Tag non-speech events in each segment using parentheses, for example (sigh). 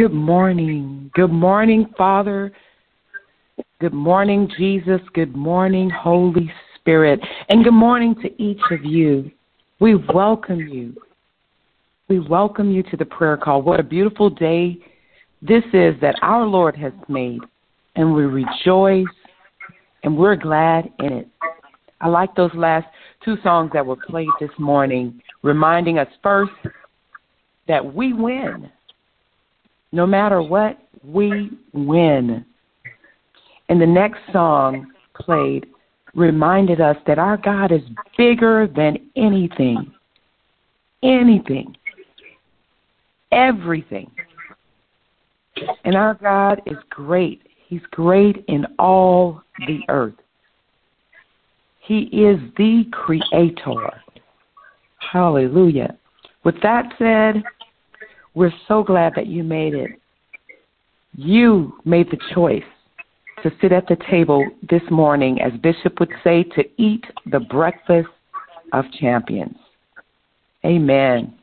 Good morning. Good morning, Father. Good morning, Jesus. Good morning, Holy Spirit. And good morning to each of you. We welcome you. We welcome you to the prayer call. What a beautiful day this is that our Lord has made. And we rejoice and we're glad in it. I like those last two songs that were played this morning, reminding us first that we win. No matter what, we win. And the next song played reminded us that our God is bigger than anything. Anything. Everything. And our God is great. He's great in all the earth. He is the creator. Hallelujah. With that said, we're so glad that you made it. You made the choice to sit at the table this morning, as Bishop would say, to eat the breakfast of champions. Amen.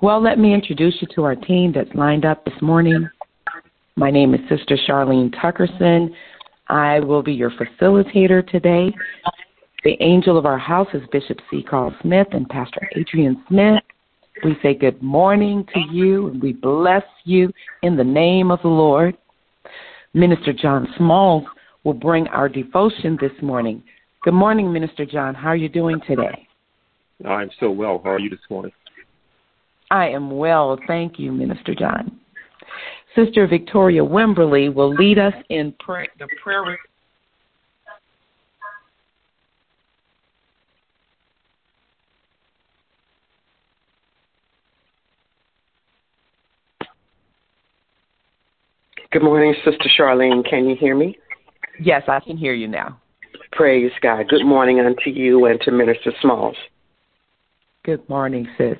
Well, let me introduce you to our team that's lined up this morning. My name is Sister Charlene Tuckerson. I will be your facilitator today. The angel of our house is Bishop C. Carl Smith and Pastor Adrian Smith. We say good morning to you and we bless you in the name of the Lord. Minister John Smalls will bring our devotion this morning. Good morning, Minister John. How are you doing today? I'm so well. How are you this morning? I am well. Thank you, Minister John. Sister Victoria Wimberly will lead us in prayer, the prayer Good morning, Sister Charlene. Can you hear me? Yes, I can hear you now. Praise God. Good morning unto you and to Minister Smalls. Good morning, sis.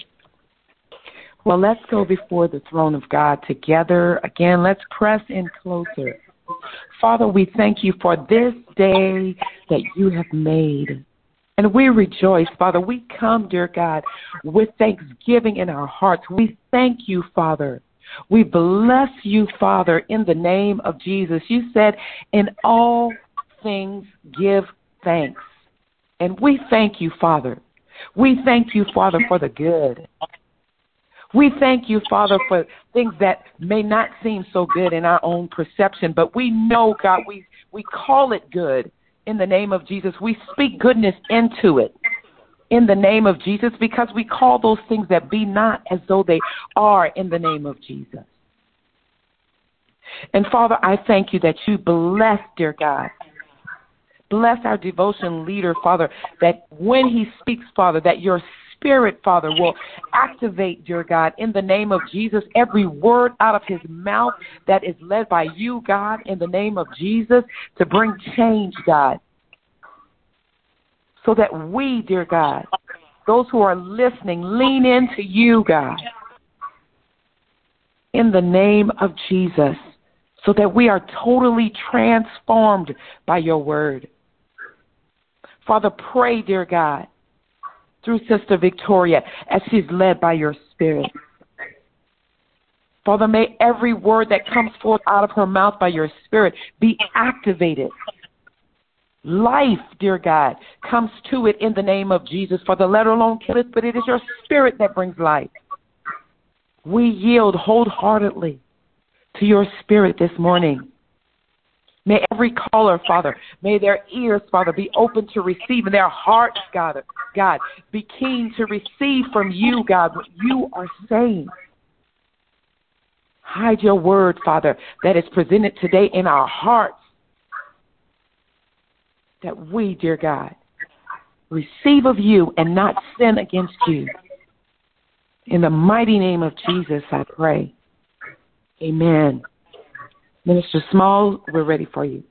Well, let's go before the throne of God together. Again, let's press in closer. Father, we thank you for this day that you have made. And we rejoice, Father. We come, dear God, with thanksgiving in our hearts. We thank you, Father, we bless you, Father, in the name of Jesus. You said, in all things give thanks. And we thank you, Father. We thank you, Father, for the good. We thank you, Father, for things that may not seem so good in our own perception, but we know, God, we, we call it good in the name of Jesus. We speak goodness into it in the name of Jesus because we call those things that be not as though they are in the name of Jesus. And Father, I thank you that you bless, dear God. Bless our devotion leader, Father, that when he speaks, Father, that your spirit, Father, will activate, dear God, in the name of Jesus, every word out of his mouth that is led by you, God, in the name of Jesus, to bring change, God so that we, dear God, those who are listening, lean into you, God, in the name of Jesus, so that we are totally transformed by your word. Father, pray, dear God, through Sister Victoria as she's led by your spirit. Father, may every word that comes forth out of her mouth by your spirit be activated Life, dear God, comes to it in the name of Jesus. For the letter alone killeth, but it is your spirit that brings life. We yield wholeheartedly to your spirit this morning. May every caller, Father, may their ears, Father, be open to receive, and their hearts, God, God, be keen to receive from you, God, what you are saying. Hide your word, Father, that is presented today in our hearts that we, dear God, receive of you and not sin against you. In the mighty name of Jesus, I pray. Amen. Minister Small, we're ready for you.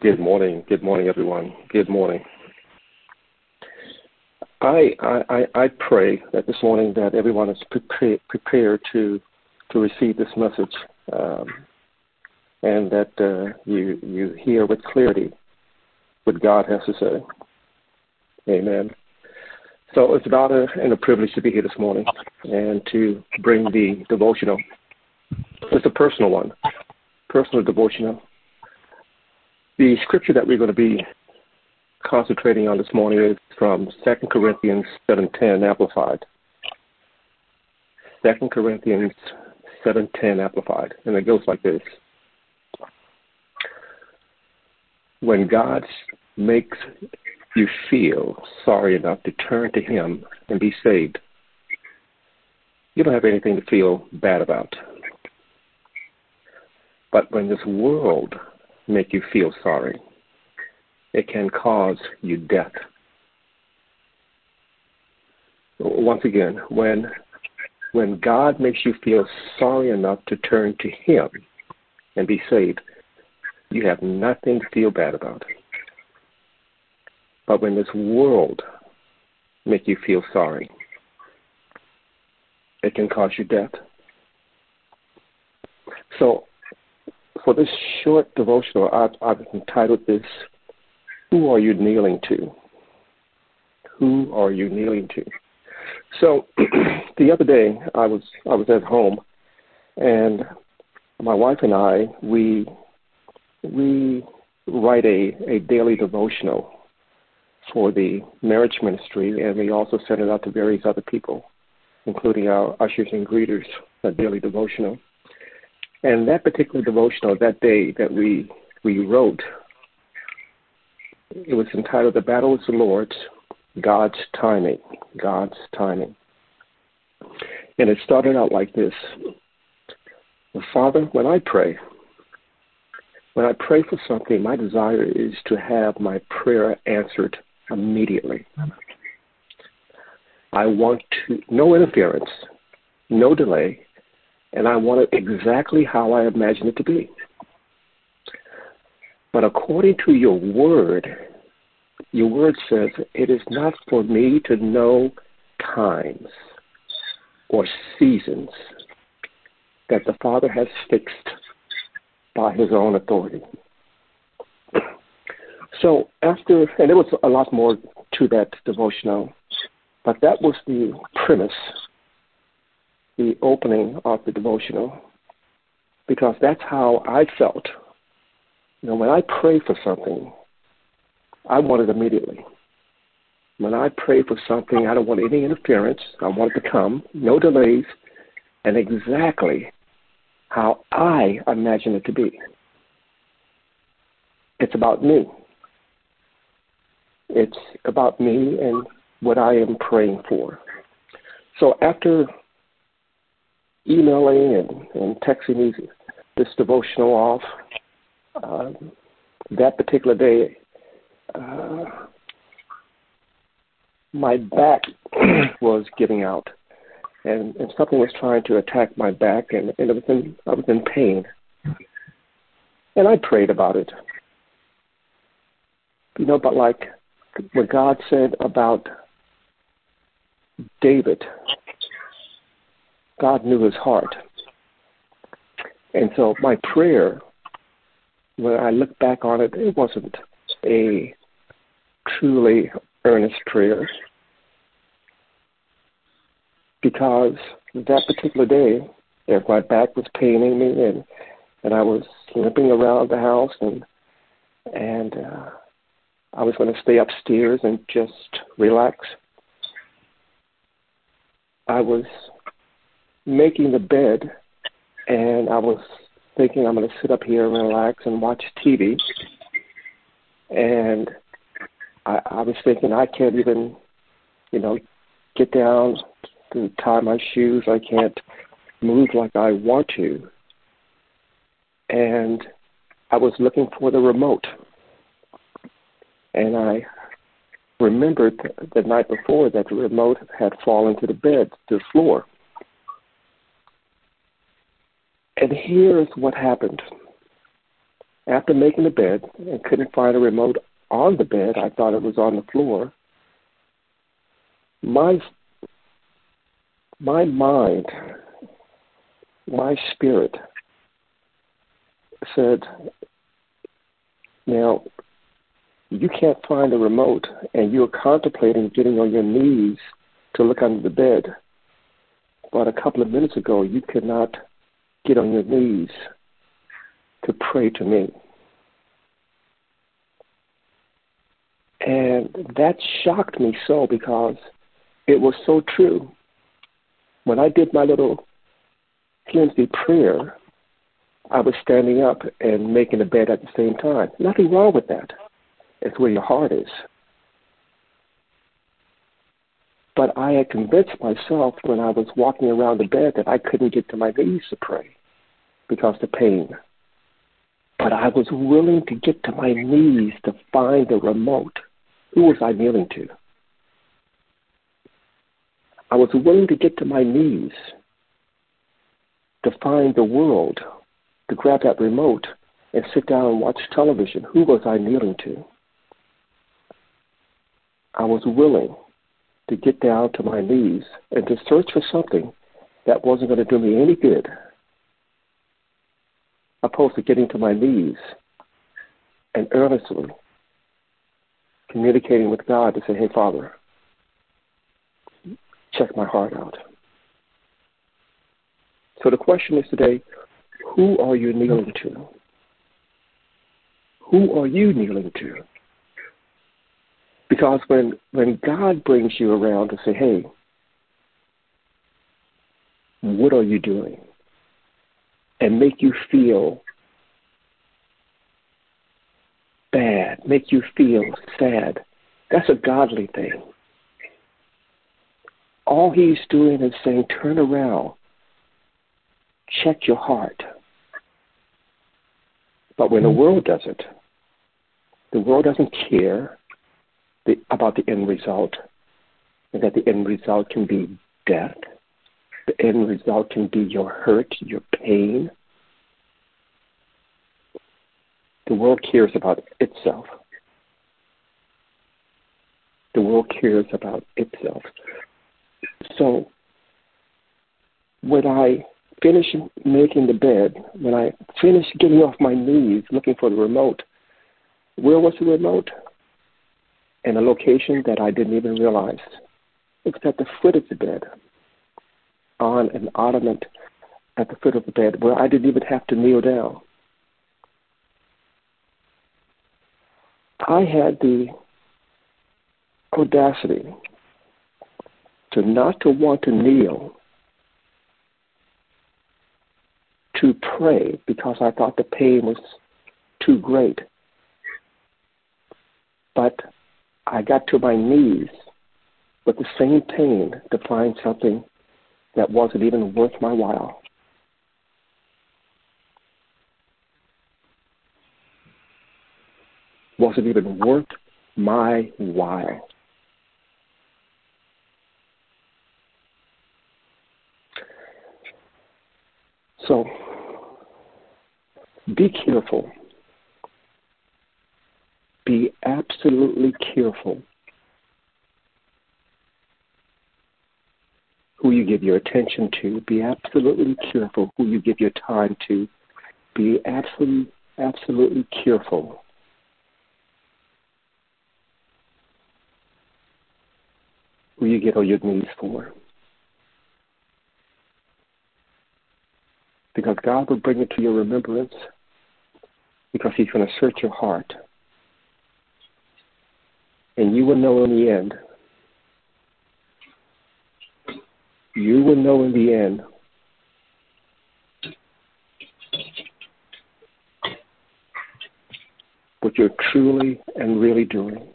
Good morning. Good morning, everyone. Good morning. I I, I pray that this morning that everyone is prepared prepared to to receive this message, um, and that uh, you you hear with clarity what God has to say. Amen. So it's an honor and a privilege to be here this morning and to bring the devotional. It's a personal one, personal devotional. The scripture that we're going to be concentrating on this morning is from 2 Corinthians 7.10 Amplified. 2 Corinthians 7.10 Amplified. And it goes like this. When God makes you feel sorry enough to turn to Him and be saved, you don't have anything to feel bad about. But when this world make you feel sorry, it can cause you death. Once again, when when God makes you feel sorry enough to turn to Him and be saved, you have nothing to feel bad about. But when this world make you feel sorry, it can cause you death. So, for this short devotional, I've, I've entitled this, Who Are You Kneeling to? Who Are You Kneeling to? So, (clears throat) the other day, I was I was at home, and my wife and I we we write a, a daily devotional for the marriage ministry, and we also send it out to various other people, including our ushers and greeters, a daily devotional. And that particular devotional that day that we we wrote, it was entitled "The Battle is the Lord's, God's Timing." God's timing. And it started out like this: Father, when I pray, when I pray for something, my desire is to have my prayer answered immediately. I want to no interference, no delay, and I want it exactly how I imagine it to be. But according to your word, your word says it is not for me to know times or seasons that the Father has fixed by his own authority. So after, and there was a lot more to that devotional, but that was the premise, the opening of the devotional, because that's how I felt. You know, when I pray for something, I want it immediately. When I pray for something, I don't want any interference. I want it to come, no delays, and exactly how I imagine it to be. It's about me. It's about me and what I am praying for. So after emailing and, and texting me this devotional off, uh, that particular day, uh, my back (clears throat) was giving out, and, and something was trying to attack my back, and, and it was in, I was in pain. And I prayed about it. You know, but like what God said about David, God knew his heart. And so my prayer, when I look back on it, it wasn't a truly earnest prayer because that particular day, as my back was paining me and and I was limping around the house and and uh, I was going to stay upstairs and just relax. I was making the bed and I was thinking I'm going to sit up here and relax and watch TV. And I, I was thinking I can't even, you know, get down to tie my shoes. I can't move like I want to. And I was looking for the remote. And I remembered the night before that the remote had fallen to the bed, to the floor. And here's what happened. After making the bed and couldn't find a remote on the bed, I thought it was on the floor. My my mind, my spirit said, now you can't find the remote and you're contemplating getting on your knees to look under the bed, but a couple of minutes ago you could not get on your knees to pray to me. And that shocked me so because it was so true. When I did my little Lindsay prayer, I was standing up and making the bed at the same time. Nothing wrong with that. It's where your heart is. But I had convinced myself when I was walking around the bed that I couldn't get to my knees to pray because of the pain. But I was willing to get to my knees to find the remote. Who was I kneeling to? I was willing to get to my knees to find the world, to grab that remote and sit down and watch television. Who was I kneeling to? I was willing to get down to my knees and to search for something that wasn't going to do me any good, opposed to getting to my knees and earnestly communicating with God to say, hey, Father, check my heart out. So the question is today who are you kneeling to? Who are you kneeling to? Because when, when God brings you around to say, hey, what are you doing? And make you feel bad, make you feel sad, that's a godly thing. All he's doing is saying, turn around check your heart. But when the mm-hmm. world does it, the world doesn't care the, about the end result, and that the end result can be death. The end result can be your hurt, your pain. The world cares about itself. The world cares about itself. So, when I finished making the bed, when I finished getting off my knees looking for the remote, where was the remote? In a location that I didn't even realize. It's at the foot of the bed, on an ottoman at the foot of the bed, where I didn't even have to kneel down. I had the audacity to not to want to kneel to pray because I thought the pain was too great. But I got to my knees with the same pain to find something that wasn't even worth my while. Wasn't even worth my while. So be careful. Be absolutely careful who you give your attention to. Be absolutely careful who you give your time to. Be absolutely, absolutely careful. Who you get on your knees for. because God will bring it to your remembrance because He's going to search your heart. And you will know in the end. You will know in the end what you're truly and really doing.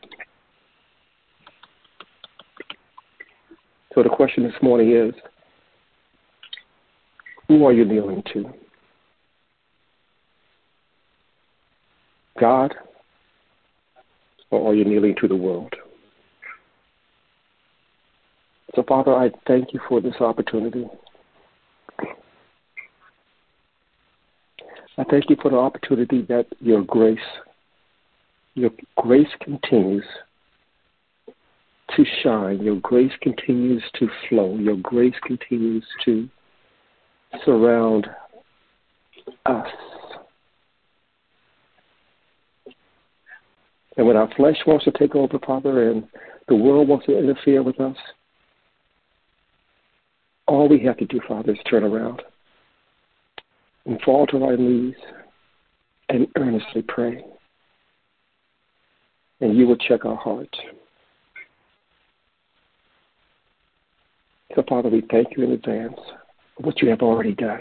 So the question this morning is who are you kneeling to? God, or are you kneeling to the world? So, Father, I thank you for this opportunity. I thank you for the opportunity that your grace, your grace continues to shine. Your grace continues to flow. Your grace continues to surround us. And when our flesh wants to take over, Father, and the world wants to interfere with us, all we have to do, Father, is turn around and fall to our knees and earnestly pray. And you will check our hearts. So, Father, we thank you in advance for what you have already done.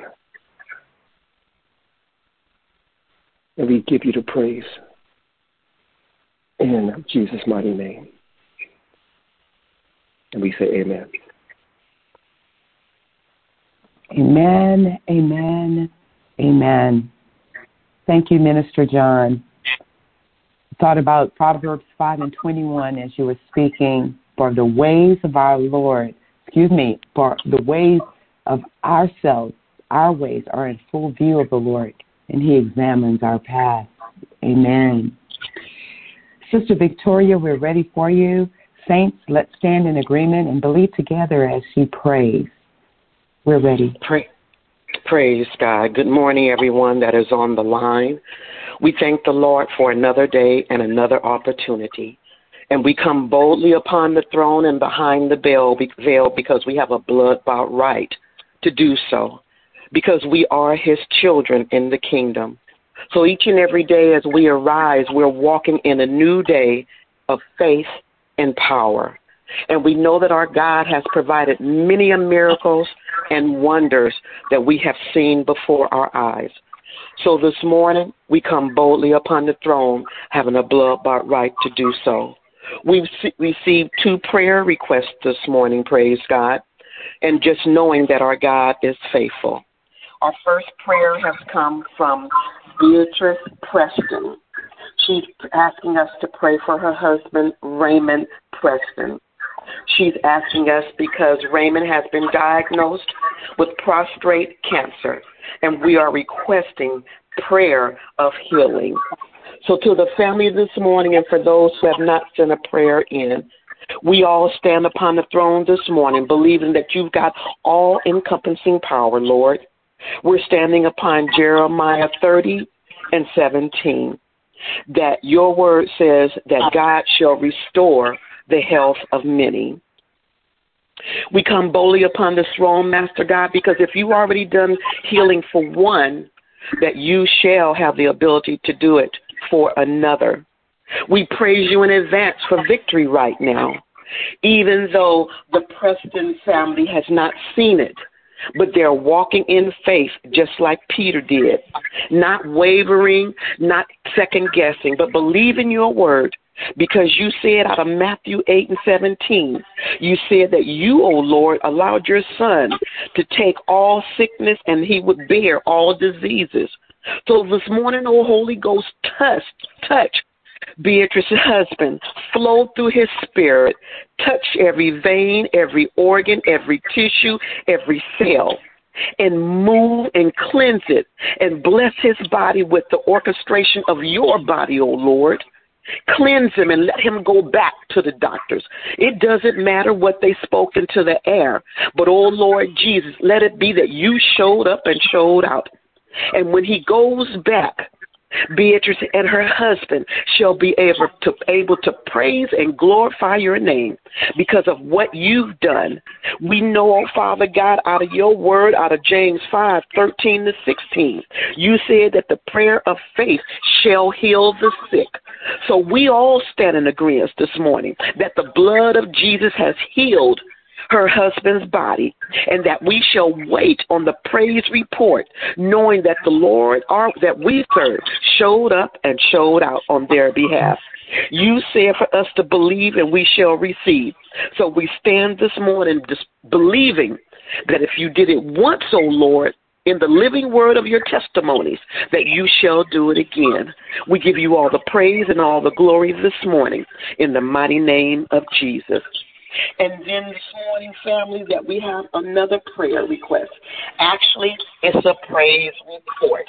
And we give you the praise in Jesus' mighty name. And we say amen. Amen, amen, amen. Thank you, Minister John. Thought about Proverbs 5 and 21 as you were speaking. For the ways of our Lord, excuse me, for the ways of ourselves, our ways are in full view of the Lord, and He examines our paths. Amen. Sister Victoria, we're ready for you. Saints, let's stand in agreement and believe together as she prays. We're ready. Pray. Praise God. Good morning, everyone that is on the line. We thank the Lord for another day and another opportunity. And we come boldly upon the throne and behind the veil because we have a blood bought right to do so, because we are His children in the kingdom. So each and every day as we arise, we're walking in a new day of faith and power. And we know that our God has provided many miracles and wonders that we have seen before our eyes. So this morning, we come boldly upon the throne, having a blood bought right to do so. We've received two prayer requests this morning, praise God, and just knowing that our God is faithful. Our first prayer has come from Beatrice Preston. She's asking us to pray for her husband, Raymond Preston. She's asking us because Raymond has been diagnosed with prostate cancer, and we are requesting prayer of healing. So, to the family this morning, and for those who have not sent a prayer in, we all stand upon the throne this morning, believing that you've got all encompassing power, Lord. We're standing upon Jeremiah 30 and 17, that your word says that God shall restore the health of many. We come boldly upon the throne, Master God, because if you've already done healing for one, that you shall have the ability to do it for another. We praise you in advance for victory right now, even though the Preston family has not seen it. But they're walking in faith just like Peter did, not wavering, not second guessing, but believing your word because you said out of Matthew 8 and 17, you said that you, O Lord, allowed your son to take all sickness and he would bear all diseases. So this morning, O Holy Ghost, touch, touch Beatrice's husband, flow through his spirit, touch every vein, every organ, every tissue, every cell and move and cleanse it and bless his body with the orchestration of your body, O Lord. Cleanse him and let him go back to the doctors. It doesn't matter what they spoke into the air, but oh Lord Jesus, let it be that you showed up and showed out. And when he goes back, Beatrice and her husband shall be able to able to praise and glorify your name because of what you've done. We know, oh Father God, out of your word, out of James five thirteen to 16, you said that the prayer of faith shall heal the sick. So we all stand in agreement this morning that the blood of Jesus has healed her husband's body, and that we shall wait on the praise report, knowing that the Lord our, that we serve showed up and showed out on their behalf. You said for us to believe and we shall receive. So we stand this morning just believing that if you did it once, O oh Lord, in the living word of your testimonies, that you shall do it again. We give you all the praise and all the glory this morning in the mighty name of Jesus. And then this morning, family, that we have another prayer request. Actually, it's a praise report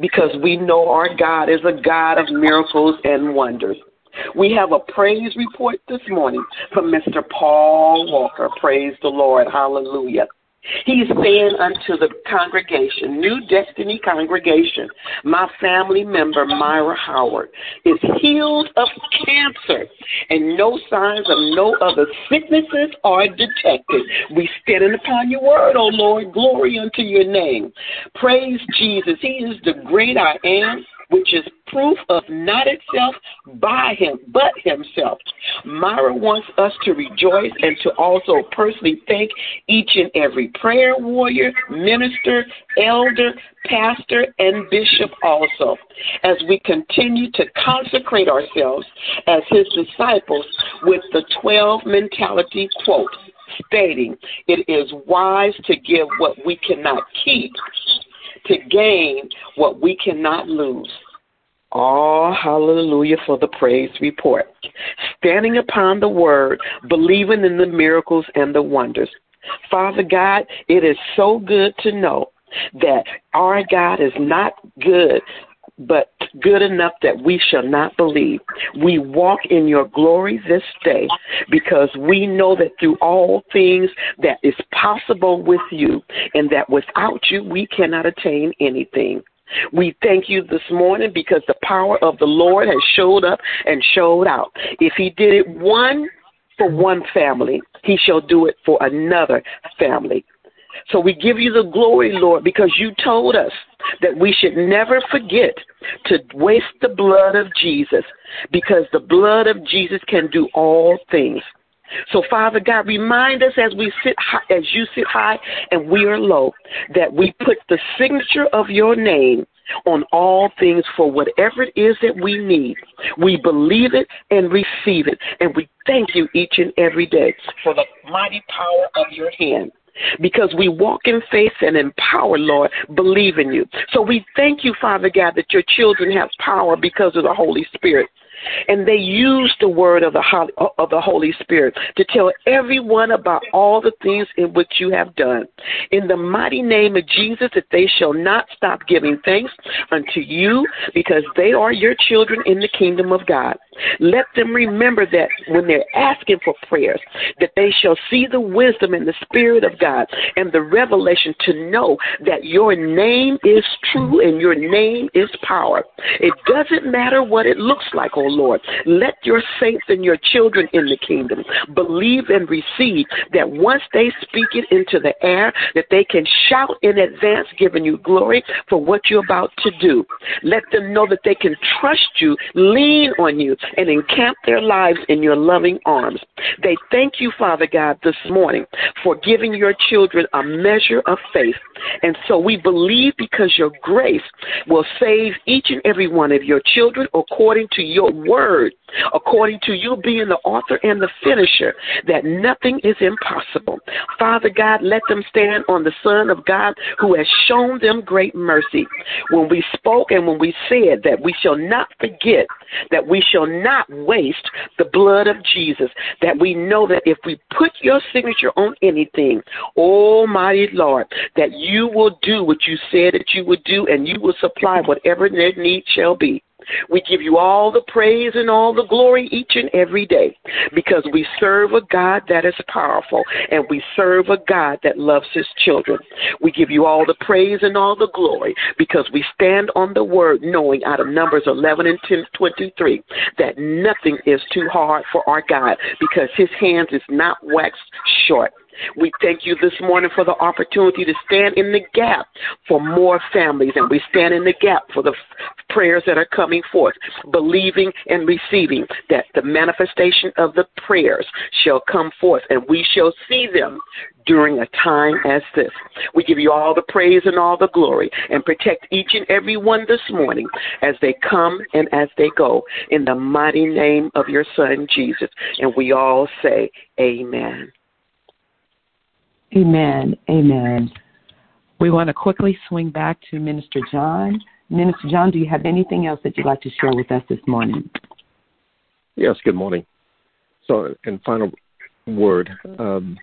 because we know our God is a God of miracles and wonders. We have a praise report this morning from Mr. Paul Walker. Praise the Lord. Hallelujah. He's saying unto the congregation, New Destiny congregation, my family member, Myra Howard, is healed of cancer, and no signs of no other sicknesses are detected. We standing upon your word, O Lord. Glory unto your name. Praise Jesus. He is the great I am which is proof of not itself by him, but himself. Myra wants us to rejoice and to also personally thank each and every prayer warrior, minister, elder, pastor, and bishop also, as we continue to consecrate ourselves as his disciples with the 12 mentality quote stating, It is wise to give what we cannot keep to gain what we cannot lose. Oh, hallelujah for the praise report. Standing upon the word, believing in the miracles and the wonders. Father God, it is so good to know that our God is not good, but good enough that we shall not believe. We walk in your glory this day because we know that through all things that is possible with you and that without you we cannot attain anything. We thank you this morning because the power of the Lord has showed up and showed out. If he did it one for one family, he shall do it for another family. So we give you the glory, Lord, because you told us that we should never forget to waste the blood of Jesus because the blood of Jesus can do all things. So, Father God, remind us as we sit high, as you sit high and we are low, that we put the signature of your name on all things for whatever it is that we need. We believe it and receive it, and we thank you each and every day for the mighty power of your hand because we walk in faith and in power, Lord, believe in you. So we thank you, Father God, that your children have power because of the Holy Spirit. And they use the word of the, of the Holy Spirit to tell everyone about all the things in which you have done. In the mighty name of Jesus, that they shall not stop giving thanks unto you because they are your children in the kingdom of God. Let them remember that when they're asking for prayers, that they shall see the wisdom and the Spirit of God and the revelation to know that your name is true and your name is power. It doesn't matter what it looks like, oh Lord. Let your saints and your children in the kingdom believe and receive that once they speak it into the air, that they can shout in advance, giving you glory for what you're about to do. Let them know that they can trust you, lean on you, and encamp their lives in your loving arms. They thank you, Father God, this morning for giving your children a measure of faith. And so we believe because your grace will save each and every one of your children according to your word, according to you being the author and the finisher, that nothing is impossible. Father God, let them stand on the Son of God who has shown them great mercy. When we spoke and when we said that we shall not forget, that we shall not waste the blood of Jesus, that we know that if we put your signature on anything, Almighty Lord, that you will do what you said that you would do and you will supply whatever their need shall be. We give you all the praise and all the glory each and every day because we serve a God that is powerful and we serve a God that loves his children. We give you all the praise and all the glory because we stand on the word knowing out of Numbers 11 and 10, 23 that nothing is too hard for our God because his hands is not waxed short. We thank you this morning for the opportunity to stand in the gap for more families, and we stand in the gap for the prayers that are coming forth, believing and receiving that the manifestation of the prayers shall come forth, and we shall see them during a time as this. We give you all the praise and all the glory and protect each and every one this morning as they come and as they go in the mighty name of your son Jesus. And we all say, Amen. Amen. Amen. We want to quickly swing back to Minister John. Minister John, do you have anything else that you'd like to share with us this morning? Yes, good morning. So, and final word, um,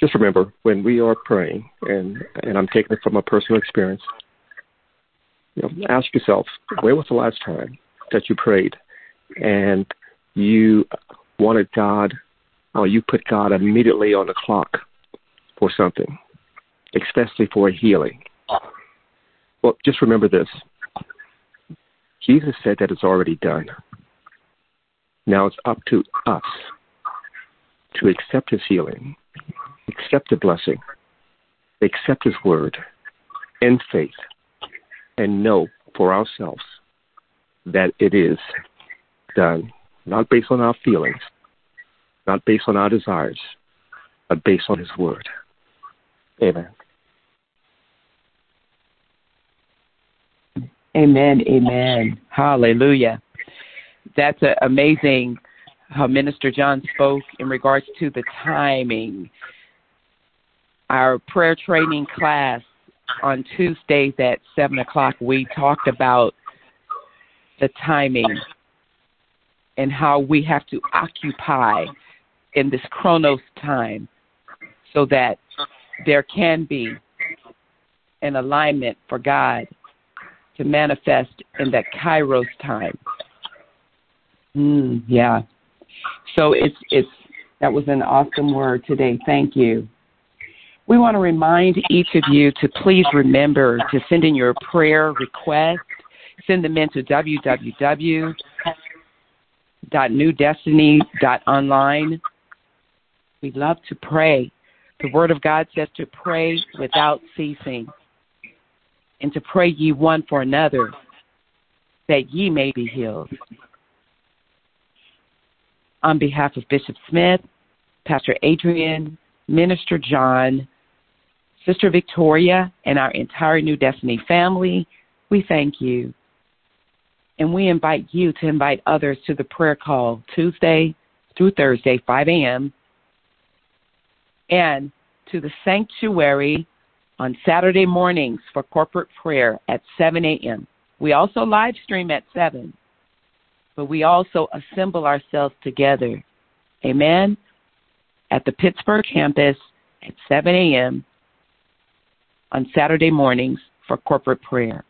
just remember when we are praying, and, and I'm taking it from a personal experience, you know, ask yourself, where was the last time that you prayed and you wanted God, or you put God immediately on the clock for something, especially for a healing. Well, just remember this Jesus said that it's already done. Now it's up to us to accept his healing, accept the blessing, accept his word in faith, and know for ourselves that it is done, not based on our feelings, not based on our desires, but based on his word. Amen. Amen. Amen. Hallelujah. That's amazing how Minister John spoke in regards to the timing. Our prayer training class on Tuesdays at 7 o'clock, we talked about the timing and how we have to occupy in this chronos time so that there can be an alignment for God to manifest in that kairos time. Mm, yeah. So it's it's that was an awesome word today. Thank you. We want to remind each of you to please remember to send in your prayer requests. Send them in to www.newdestiny.online. We love to pray. The Word of God says to pray without ceasing and to pray ye one for another that ye may be healed. On behalf of Bishop Smith, Pastor Adrian, Minister John, Sister Victoria, and our entire New Destiny family, we thank you. And we invite you to invite others to the prayer call Tuesday through Thursday, 5 a.m., and to the sanctuary on Saturday mornings for corporate prayer at 7 a.m. We also live stream at 7, but we also assemble ourselves together. Amen. At the Pittsburgh campus at 7 a.m. on Saturday mornings for corporate prayer.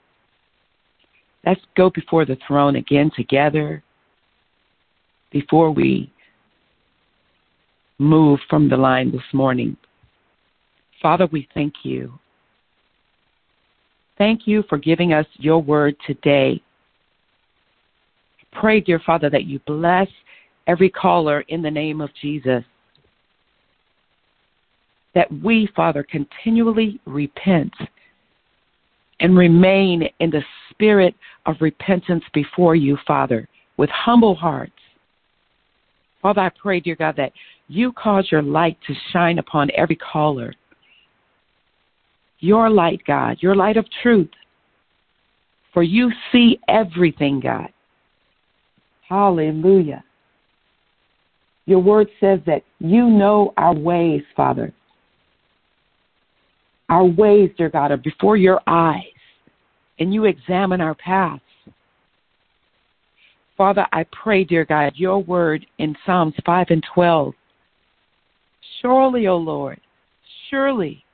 Let's go before the throne again together before we move from the line this morning. Father, we thank you. Thank you for giving us your word today. Pray, dear Father, that you bless every caller in the name of Jesus. That we, Father, continually repent and remain in the spirit of repentance before you, Father, with humble hearts. Father, I pray, dear God, that you cause your light to shine upon every caller your light, God, your light of truth. For you see everything, God. Hallelujah. Your word says that you know our ways, Father. Our ways, dear God, are before your eyes, and you examine our paths. Father, I pray, dear God, your word in Psalms 5 and 12. Surely, O Lord, surely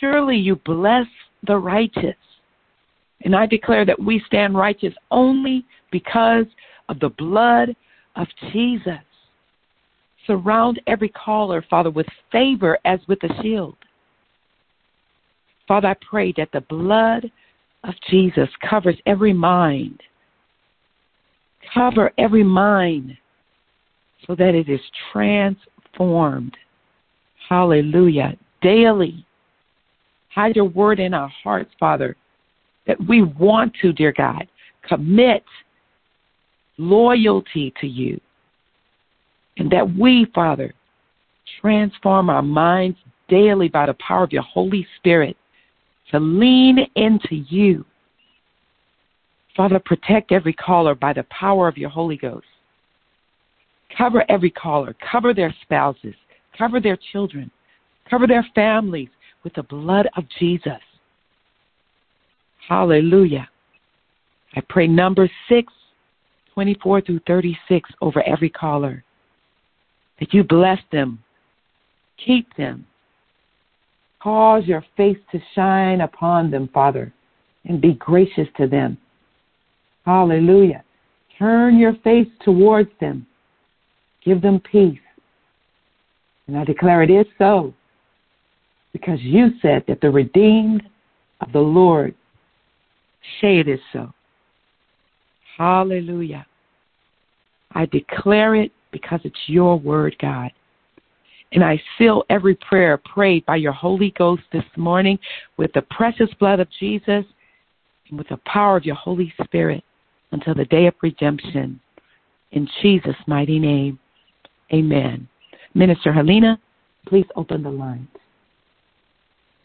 Surely you bless the righteous. And I declare that we stand righteous only because of the blood of Jesus. Surround every caller, Father, with favor as with a shield. Father, I pray that the blood of Jesus covers every mind. Cover every mind so that it is transformed. Hallelujah. Daily Hide your word in our hearts, Father, that we want to, dear God, commit loyalty to you. And that we, Father, transform our minds daily by the power of your Holy Spirit to lean into you. Father, protect every caller by the power of your Holy Ghost. Cover every caller, cover their spouses, cover their children, cover their families, with the blood of Jesus. Hallelujah. I pray number 6, 24 through 36 over every caller. That you bless them, keep them, cause your face to shine upon them, Father, and be gracious to them. Hallelujah. Turn your face towards them. Give them peace. And I declare it is so because you said that the redeemed of the Lord say it is so. Hallelujah. I declare it because it's your word, God. And I seal every prayer prayed by your Holy Ghost this morning with the precious blood of Jesus and with the power of your Holy Spirit until the day of redemption. In Jesus' mighty name, amen. Minister Helena, please open the lines.